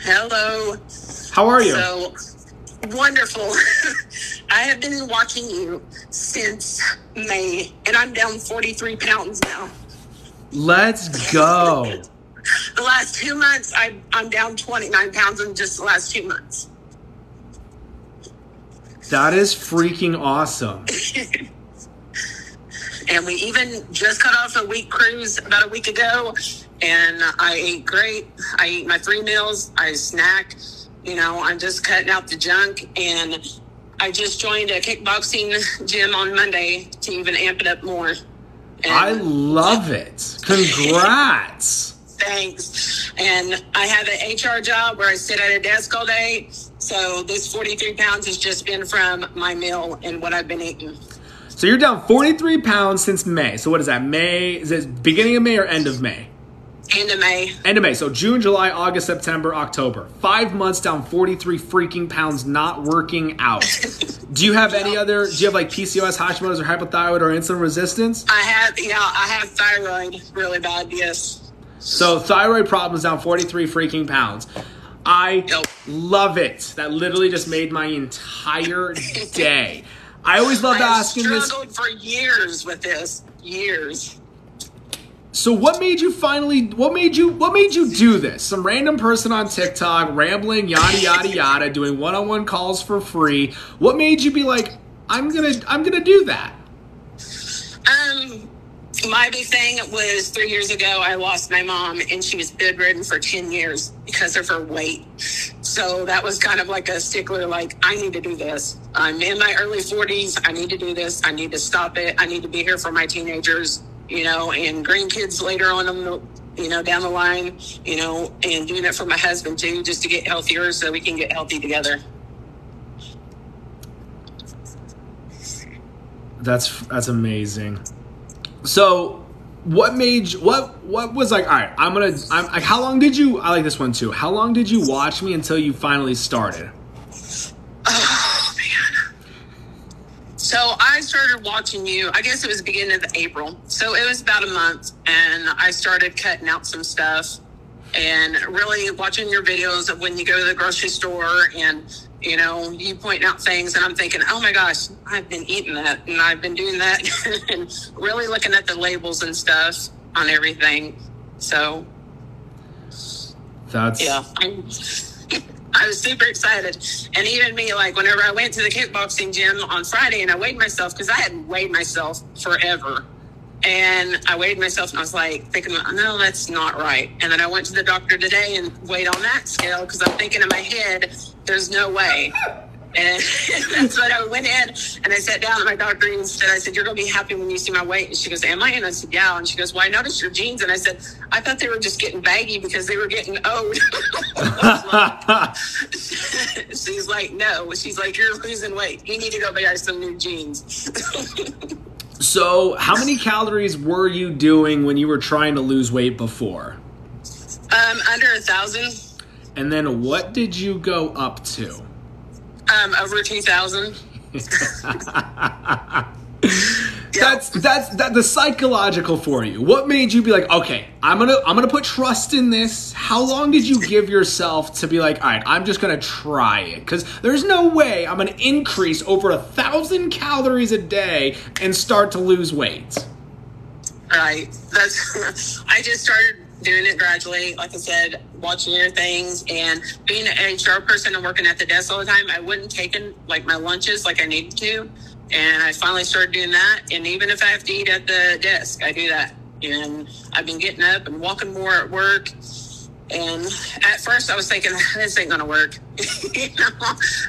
Hello. How are you? So wonderful. I have been watching you since May, and I'm down 43 pounds now. Let's go. The last two months, I, I'm down 29 pounds in just the last two months. That is freaking awesome. And we even just cut off a week cruise about a week ago, and I ate great. I eat my three meals. I snack. You know, I'm just cutting out the junk, and I just joined a kickboxing gym on Monday to even amp it up more. And I love it. Congrats. thanks. And I have an HR job where I sit at a desk all day. So this 43 pounds has just been from my meal and what I've been eating. So you're down 43 pounds since May. So what is that? May? Is it beginning of May or end of May? End of May. End of May. So June, July, August, September, October. Five months down 43 freaking pounds, not working out. Do you have any other? Do you have like PCOS, Hashimoto's, or hypothyroid, or insulin resistance? I have, yeah, I have thyroid really bad, yes. So thyroid problems down 43 freaking pounds. I Yep. love it. That literally just made my entire day. I always loved I've asking this. struggled for years with this. Years. So what made you finally what made you what made you do this? Some random person on TikTok rambling yada yada yada doing one-on-one calls for free. What made you be like I'm to I'm to do that? Um, my big thing was three years ago, I lost my mom and she was bedridden for 10 years because of her weight. So that was kind of like a stickler, like, I need to do this. I'm in my early 40s. I need to do this. I need to stop it. I need to be here for my teenagers, you know, and grandkids later on, in the, you know, down the line, you know, and doing it for my husband too, just to get healthier so we can get healthy together. That's that's amazing. So, what made you, what what was like? All right, I'm gonna. I'm like, how long did you? I like this one too. How long did you watch me until you finally started? Oh man. So I started watching you. I guess it was beginning of April. So it was about a month, and I started cutting out some stuff and really watching your videos of when you go to the grocery store and you know you pointing out things, and I'm thinking, oh my gosh, I've been eating that, and I've been doing that, and really looking at the labels and stuff on everything. So That's yeah. I'm, was super excited. And even me, like, whenever I went to the kickboxing gym on Friday and I weighed myself, because I hadn't weighed myself forever. And I weighed myself and I was like, thinking, no, that's not right. And then I went to the doctor today and weighed on that scale because I'm thinking in my head, there's no way. And that's what I went in and I sat down at my doctor and said, I said, You're going to be happy when you see my weight. And she goes, Am I? And I said, Yeah. And she goes, Well, I noticed your jeans. And I said, I thought they were just getting baggy because they were getting old. She's like, No. She's like, You're losing weight. You need to go buy some new jeans. so. How many calories were you doing when you were trying to lose weight before? um, under a thousand, And then what did you go up to? Um, over 2,000. That's that's that the psychological for you. What made you be like, okay, I'm gonna I'm gonna put trust in this. How long did you give yourself to be like, all right, I'm just gonna try it? Because there's no way I'm gonna increase over a thousand calories a day and start to lose weight. Right. That's. I just started doing it gradually. Like I said, watching your things and being an HR person and working at the desk all the time. I wouldn't taken like my lunches like I needed to, and I finally started doing that. And even if I have to eat at the desk, I do that. And I've been getting up and walking more at work. And at first, I was thinking this ain't gonna work, you know.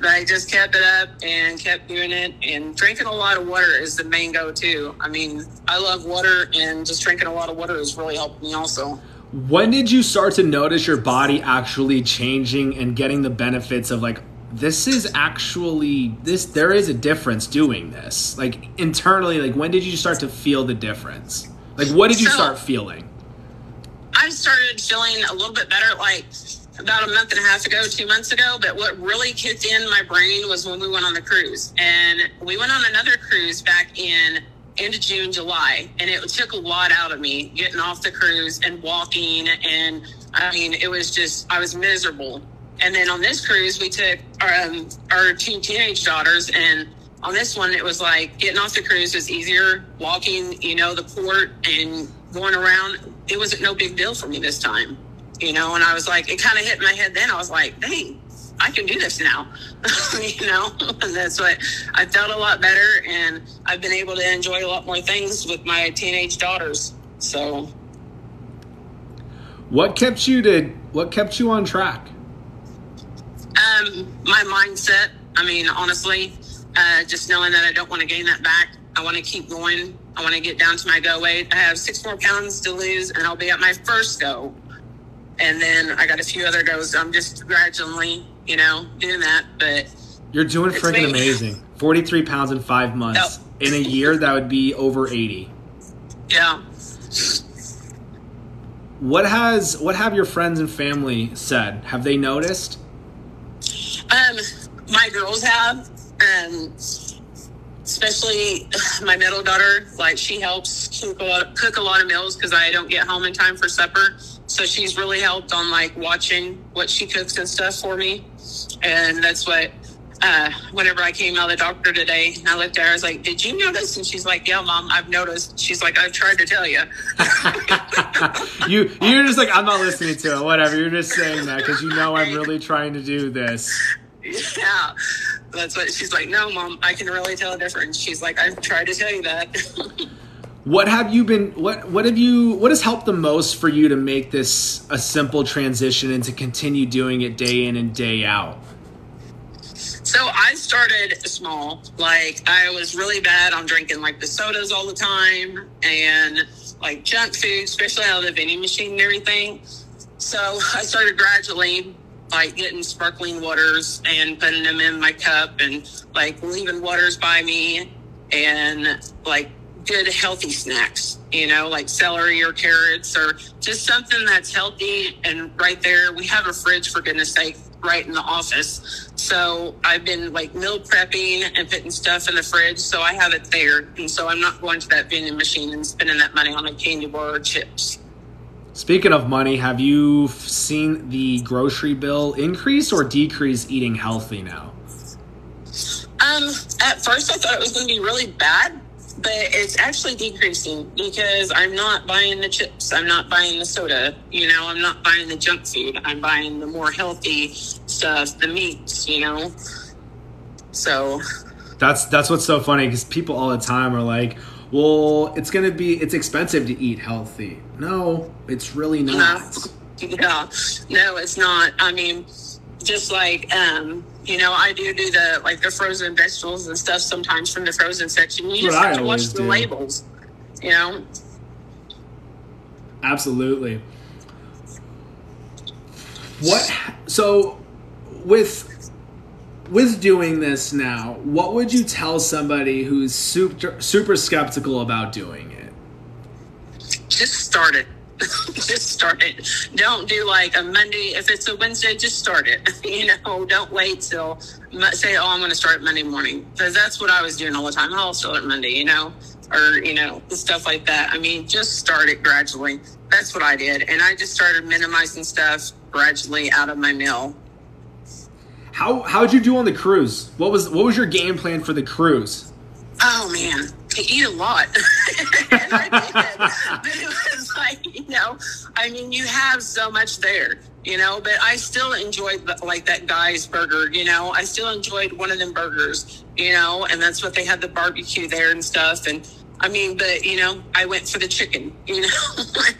But I just kept it up and kept doing it. And drinking a lot of water is the main go-to. I mean, I love water, and just drinking a lot of water has really helped me also. When did you start to notice your body actually changing and getting the benefits of like this is actually this there is a difference doing this like internally like when did you start to feel the difference like what did you So- start feeling I started feeling a little bit better like about a month and a half ago, two months ago. But what really kicked in my brain was when we went on the cruise. And we went on another cruise back in of June, July. And it took a lot out of me getting off the cruise and walking. And I mean, it was just I was miserable. And then on this cruise, we took our um, our two teenage daughters, and on this one, it was like getting off the cruise was easier. Walking, you know, the port and going around, it wasn't no big deal for me this time, you know. And I was like, it kind of hit my head. Then I was like, dang, I can do this now, you know. that's what I felt a lot better, and I've been able to enjoy a lot more things with my teenage daughters. So, what kept you to what kept you on track? Um, my mindset. I mean, honestly, uh, just knowing that I don't want to gain that back. I want to keep going. I want to get down to my go weight. I have six more pounds to lose, and I'll be at my first go. And then I got a few other goes. I'm just gradually, you know, doing that. But you're doing freaking amazing. 43 pounds in five months. Yep. In a year, that would be over 80. Yeah. What has what have your friends and family said? Have they noticed? Um, my girls have, um, especially my middle daughter. Like she helps cook a lot, cook a lot of meals because I don't get home in time for supper. So she's really helped on like watching what she cooks and stuff for me, and that's what. Uh, whenever I came out of the doctor today, and I looked at her, I was like, "Did you notice?" And she's like, "Yeah, mom, I've noticed." She's like, "I've tried to tell you." you you're just like, "I'm not listening to it." Whatever. You're just saying that because you know I'm really trying to do this. Yeah, that's what she's like. No, mom, I can really tell a difference. She's like, I've tried to tell you that. what have you been? What what have you? What has helped the most for you to make this a simple transition and to continue doing it day in and day out? So I started small. Like I was really bad on drinking like the sodas all the time and like junk food, especially out of the vending machine and everything. So I started gradually like getting sparkling waters and putting them in my cup and like leaving waters by me and like good healthy snacks, you know, like celery or carrots or just something that's healthy. And right there, we have a fridge for goodness sake right in the office. So I've been like meal prepping and putting stuff in the fridge. So I have it there. And so I'm not going to that vending machine and spending that money on a candy bar or chips. Speaking of money, have you seen the grocery bill increase or decrease eating healthy now? Um, at first I thought it was going to be really bad, but it's actually decreasing because I'm not buying the chips, I'm not buying the soda, you know, I'm not buying the junk food. I'm buying the more healthy stuff, the meats, you know. So that's that's what's so funny because people all the time are like, well, it's going to be, it's expensive to eat healthy. No, it's really not. No, yeah, no, it's not. I mean, just like, um, you know, I do do the, like the frozen vegetables and stuff sometimes from the frozen section. You just have to watch the do. labels, you know? Absolutely. What, so with with doing this now, what would you tell somebody who's super super skeptical about doing it? Just start it. just start it. Don't do like a Monday. If it's a Wednesday, just start it. you know, don't wait till say, "Oh, I'm going to start Monday morning," because that's what I was doing all the time. I'll start Monday. You know, or you know, stuff like that. I mean, just start it gradually. That's what I did, and I just started minimizing stuff gradually out of my meal how how'd you do on the cruise? What was what was your game plan for the cruise? Oh man, to eat a lot. and I did. But it was like, you know, I mean, you have so much there, you know, but I still enjoyed the, like that guy's burger, you know, I still enjoyed one of them burgers, you know, and that's what they had the barbecue there and stuff. And I mean, but you know, I went for the chicken, you know,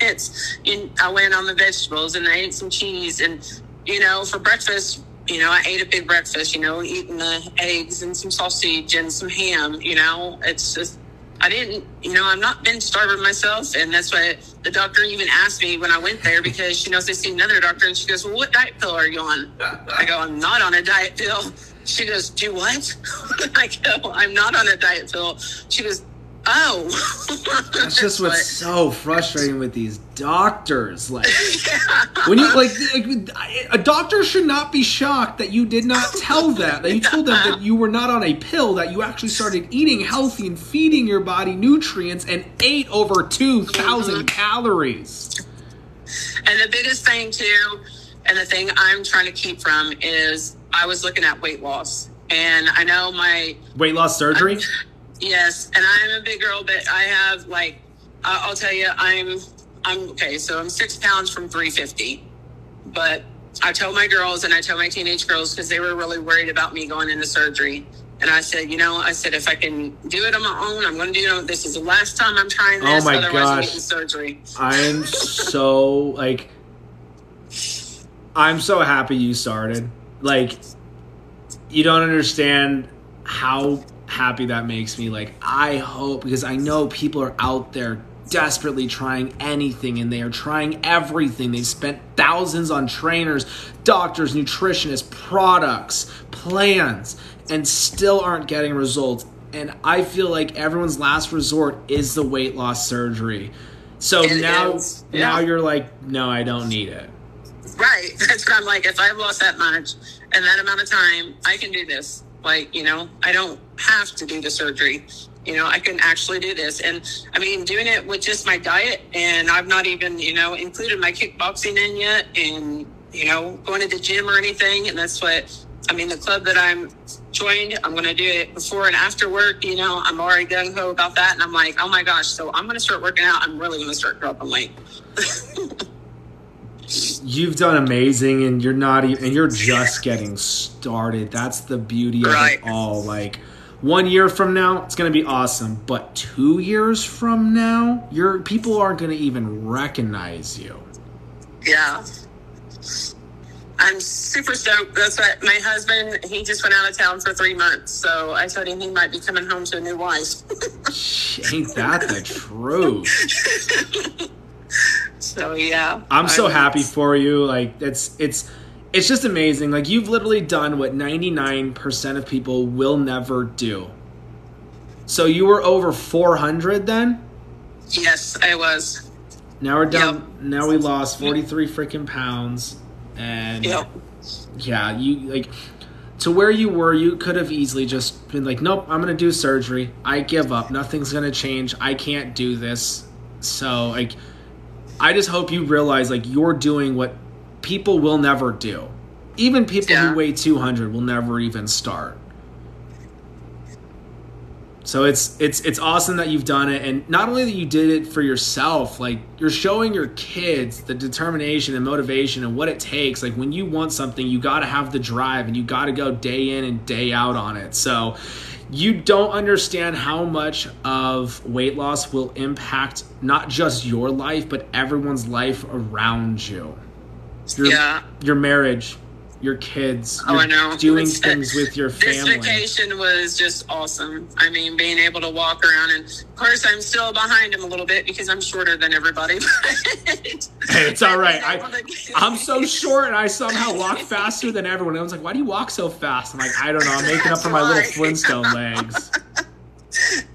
it's, you, I went on the vegetables and I ate some cheese and, you know, for breakfast, you know, I ate a big breakfast, you know, eating the eggs and some sausage and some ham, you know, it's just, I didn't, you know, I've not been starving myself. And that's why the doctor even asked me when I went there because she knows I see another doctor and she goes, well, what diet pill are you on? I go, I'm not on a diet pill. She goes, do what? I go, I'm not on a diet pill. She goes, Oh, that's just what's so frustrating with these doctors. Like when you like, a doctor should not be shocked that you did not tell them that you told them that you were not on a pill, that you actually started eating healthy and feeding your body nutrients and ate over two thousand mm-hmm. calories. And the biggest thing too, and the thing I'm trying to keep from is I was looking at weight loss, and I know my weight loss surgery. Yes, and I'm a big girl, but I have like I'll tell you, I'm I'm okay. So I'm six pounds from 350, but I told my girls and I told my teenage girls because they were really worried about me going into surgery. And I said, you know, I said if I can do it on my own, I'm going to do it. This is the last time I'm trying oh this. Oh my otherwise gosh. I'm getting surgery. I'm so like I'm so happy you started. Like you don't understand how happy that makes me. Like I hope because I know people are out there desperately trying anything and they are trying everything. They've spent thousands on trainers, doctors, nutritionists, products, plans and still aren't getting results. And I feel like everyone's last resort is the weight loss surgery. So It now is, now yeah. you're like, no, I don't need it. Right. That's what I'm like. If I've lost that much in that amount of time, I can do this. Like, you know, I don't have to do the surgery. You know, I can actually do this. And I mean, doing it with just my diet, and I've not even, you know, included my kickboxing in yet, and, you know, going to the gym or anything. And that's what, I mean, the club that I'm joined, I'm going to do it before and after work. You know, I'm already gung ho about that. And I'm like, oh my gosh, so I'm going to start working out. I'm really going to start dropping weight. You've done amazing and you're not even and you're just getting started. That's the beauty of Right. it all. Like one year from now, it's gonna be awesome. But two years from now, your people aren't gonna even recognize you. Yeah. I'm super stoked. That's what my husband, he just went out of town for three months. So I told him he might be coming home to a new wife. Ain't that the truth? so yeah. I'm so happy for you. Like it's it's it's just amazing. Like you've literally done what 99% of people will never do. So you were over 400 then? Yes, I was. Now we're down. Now we lost 43 freaking pounds. And Yep. yeah, you like to where you were, you could have easily just been like, nope, I'm going to do surgery. I give up. Nothing's going to change. I can't do this. So, like, I just hope you realize, like, you're doing what people will never do. Even people Yeah. who weigh 200 will never even start. So it's it's it's awesome that you've done it, and not only that you did it for yourself, like you're showing your kids the determination and motivation and what it takes. Like when you want something, you got to have the drive, and you got to go day in and day out on it. So you don't understand how much of weight loss will impact not just your life, but everyone's life around you. Your, Yeah. your marriage, your kids, Oh, I know. doing It's- things with your family. This vacation was just awesome. I mean, being able to walk around, and of course, I'm still behind him a little bit because I'm shorter than everybody. Hey, it's all right. I, I was able to- I'm so short and I somehow walk faster than everyone. I was like, why do you walk so fast? I'm like, I don't know. I'm making up for my little Flintstone legs.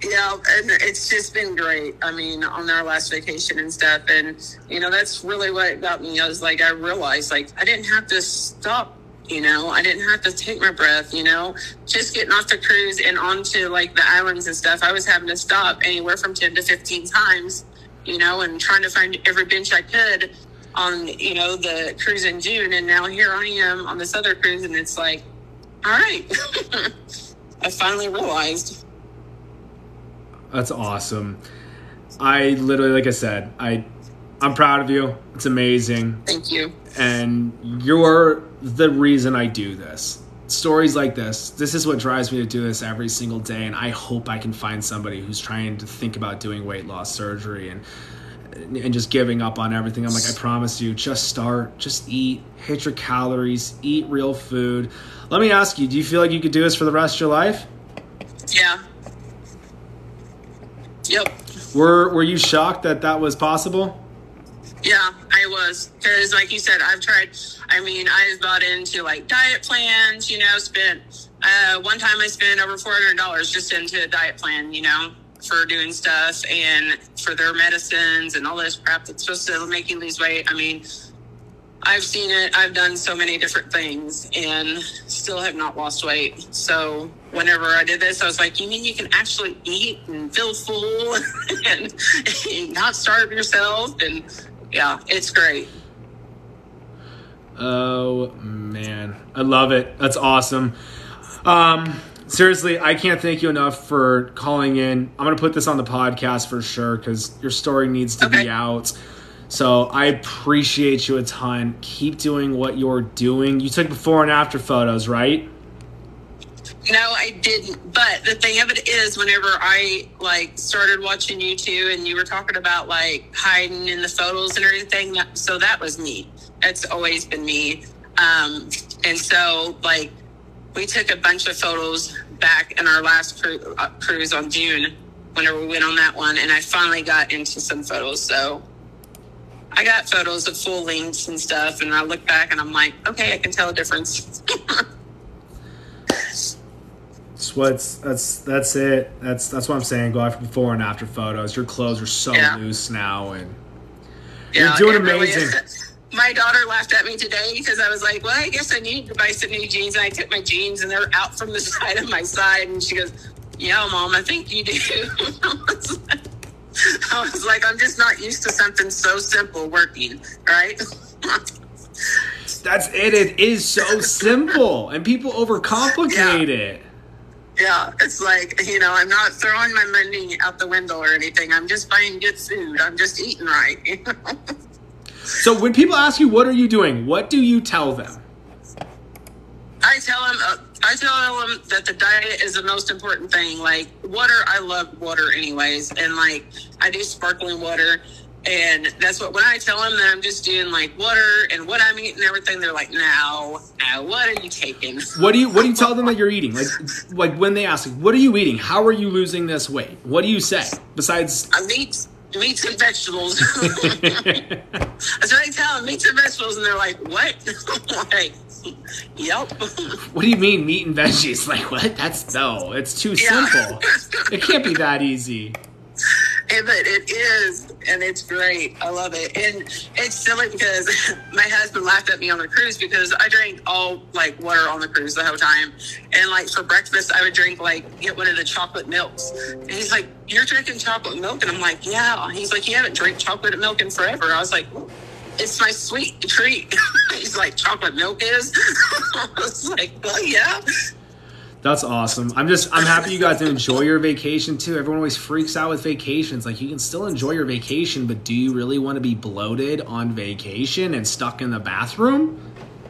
Yeah, and it's just been great. I mean, on our last vacation and stuff, and you know, that's really what got me. I was like, I realized, like, I didn't have to stop. You know, I didn't have to take my breath. You know, just getting off the cruise and onto like the islands and stuff, I was having to stop anywhere from ten to fifteen times. You know, and trying to find every bench I could on you know the cruise in June, and now here I am on this other cruise, and it's like, all right, I finally realized. That's awesome. I literally, like I said, I, I'm proud of you. It's amazing. Thank you. and you're the reason I do this. Stories like this, this is what drives me to do this every single day, and I hope I can find somebody who's trying to think about doing weight loss surgery and and just giving up on everything. I'm like, I promise you, just start, just eat, hit your calories, eat real food. Let me ask you, do you feel like you could do this for the rest of your life? Yeah. Yep. Were Were you shocked that that was possible? Yeah, I was because, like you said, I've tried. I mean, I've bought into like diet plans. You know, spent uh, one time I spent over four hundred dollars just into a diet plan. You know, for doing stuff and for their medicines and all this crap that's supposed to make you lose weight. I mean, I've seen it. I've done so many different things and still have not lost weight. So whenever I did this, I was like, you mean you can actually eat and feel full and, not starve yourself? And yeah, it's great. Oh man, I love it. That's awesome. Um, seriously, I can't thank you enough for calling in. I'm gonna put this on the podcast for sure because your story needs to Okay. be out. So I appreciate you a ton. Keep doing what you're doing. You took before and after photos, right? No, I didn't. But the thing of it is, whenever I like started watching you two, and you were talking about like hiding in the photos and everything, so that was me. That's always been me. Um, and so like we took a bunch of photos back in our last cru- uh, cruise on June, whenever we went on that one, and I finally got into some photos. So I got photos of full lengths and stuff, and I look back and I'm like, okay, I can tell a difference. That's what's that's that's it. That's that's what I'm saying. Go after before and after photos. Your clothes are so Yeah. loose now, and Yeah, You're doing it really amazing. My daughter laughed at me today because I was like, "Well, I guess I need to buy some new jeans." And I took my jeans, and they're out from the side of my side. And she goes, "Yeah, mom, I think you do." I was like- I was like, "I'm just not used to something so simple working, right?" that's it. It is so simple, and people overcomplicate Yeah. it. Yeah, it's like you know, I'm not throwing my money out the window or anything. I'm just buying good food. I'm just eating right. you know? So when people ask you what are you doing, what do you tell them? I tell them, uh, I tell them that the diet is the most important thing. Like water, I love water anyways, and like I do sparkling water, and that's what when I tell them that I'm just doing like water and what I'm eating and everything, they're like, "Now, now, what are you taking?" What do you what do you tell them that you're eating? Like like when they ask, what are you eating? How are you losing this weight? What do you say besides? Uh, I meat, meats and vegetables. That's what I tell them, meats and vegetables, and they're like, "What?" like, yep. What do you mean meat and veggies? Like what? That's no. It's too Yeah. simple. It can't be that easy. Yeah, but it is, and it's great. I love it, and it's silly because my husband laughed at me on the cruise because I drank all like water on the cruise the whole time, and like for breakfast I would drink like get one of the chocolate milks, and he's like, "You're drinking chocolate milk," and I'm like, "Yeah." He's like, "You haven't drank chocolate milk in forever." I was like. It's my sweet treat. He's like, chocolate milk is? I was like, well, yeah. That's awesome. I'm just I'm happy you got to enjoy your vacation too. Everyone always freaks out with vacations. Like you can still enjoy your vacation, but do you really want to be bloated on vacation and stuck in the bathroom?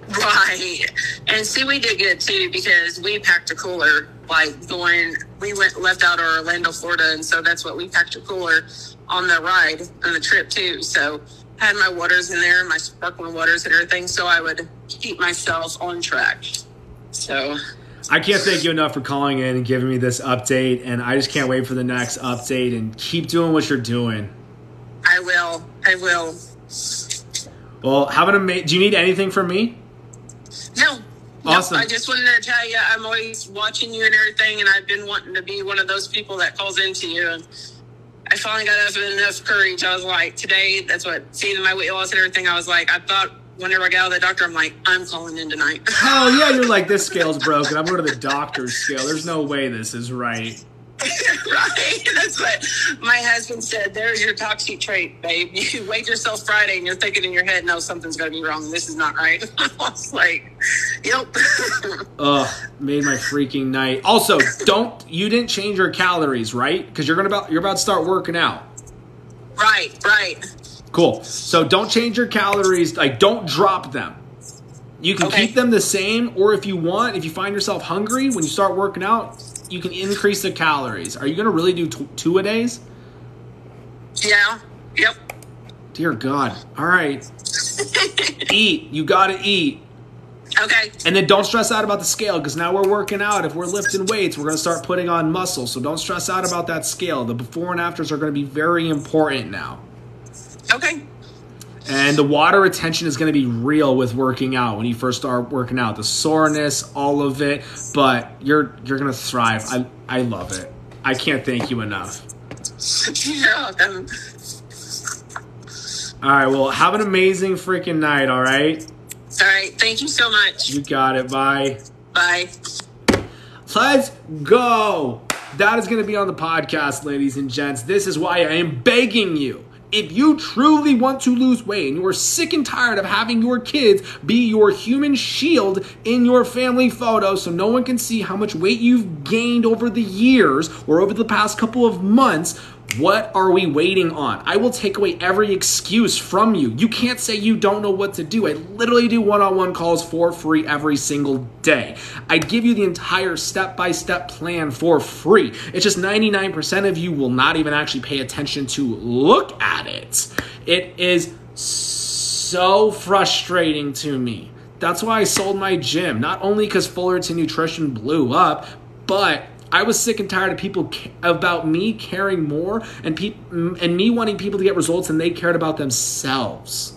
Right. And see, we did good too because we packed a cooler. Like going, we went left out of Orlando, Florida, and so that's what we packed a cooler on the ride on the trip too. So had my waters in there, my sparkling waters and everything, so I would keep myself on track. So I can't thank you enough for calling in and giving me this update, and I just can't wait for the next update and keep doing what you're doing. I will. I will. Well, have an amazing. Do you need anything from me? No. Awesome. No, I just wanted to tell you, I'm always watching you and everything, and I've been wanting to be one of those people that calls into you. And I finally got enough, enough courage. I was like, today, that's what, seeing my weight loss and everything, I was like, I thought whenever I got out of the doctor, I'm like, I'm calling in tonight. Oh yeah, you're like this scale's broken. I'm going to the doctor's scale. There's no way this is right. right? That's what my husband said. There's your toxic trait, babe. You wake yourself Friday and you're thinking in your head, no, something's going to be wrong. This is not right. I was like, yep. Ugh, made my freaking night. Also, don't you didn't change your calories, right? Because you're gonna about you're about to start working out. right, right. Cool. So don't change your calories. Like don't drop them. You can Okay. keep them the same, or if you want, if you find yourself hungry when you start working out, you can increase the calories. Are you gonna really do t- two a days? Yeah, yep. Dear God. All right. eat. You gotta eat. Okay. And then don't stress out about the scale because now we're working out. If we're lifting weights, we're going to start putting on muscle. So don't stress out about that scale. The before and afters are going to be very important now. Okay. And the water retention is going to be real with working out when you first start working out. The soreness, all of it, but you're you're going to thrive. I I love it. I can't thank you enough. yeah. Um, All right, well, have an amazing freaking night, all right? all right. Thank you so much. You got it. Bye. Bye. Let's go. That is going to be on the podcast, ladies and gents. This is why I am begging you if you truly want to lose weight and you are sick and tired of having your kids be your human shield in your family photo so no one can see how much weight you've gained over the years or over the past couple of months, what are we waiting on? I will take away every excuse from you. You can't say you don't know what to do. I literally do one on one calls for free every single day. I give you the entire step by step plan for free. It's just 99% of you will not even actually pay attention to look at it. It is so frustrating to me. That's why I sold my gym. Not only because Fullerton Nutrition blew up, but I was sick and tired of people about me caring more and pe- mm, and me wanting people to get results than they cared about themselves.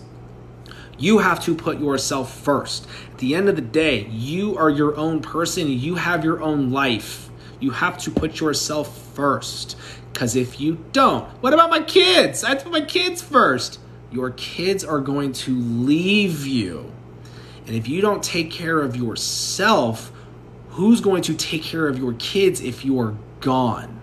You have to put yourself first. At the end of the day, you are your own person. You have your own life. You have to put yourself first. Because if you don't, what about my kids? I have to put my kids first. Your kids are going to leave you. And if you don't take care of yourself, who's going to take care of your kids if you're gone?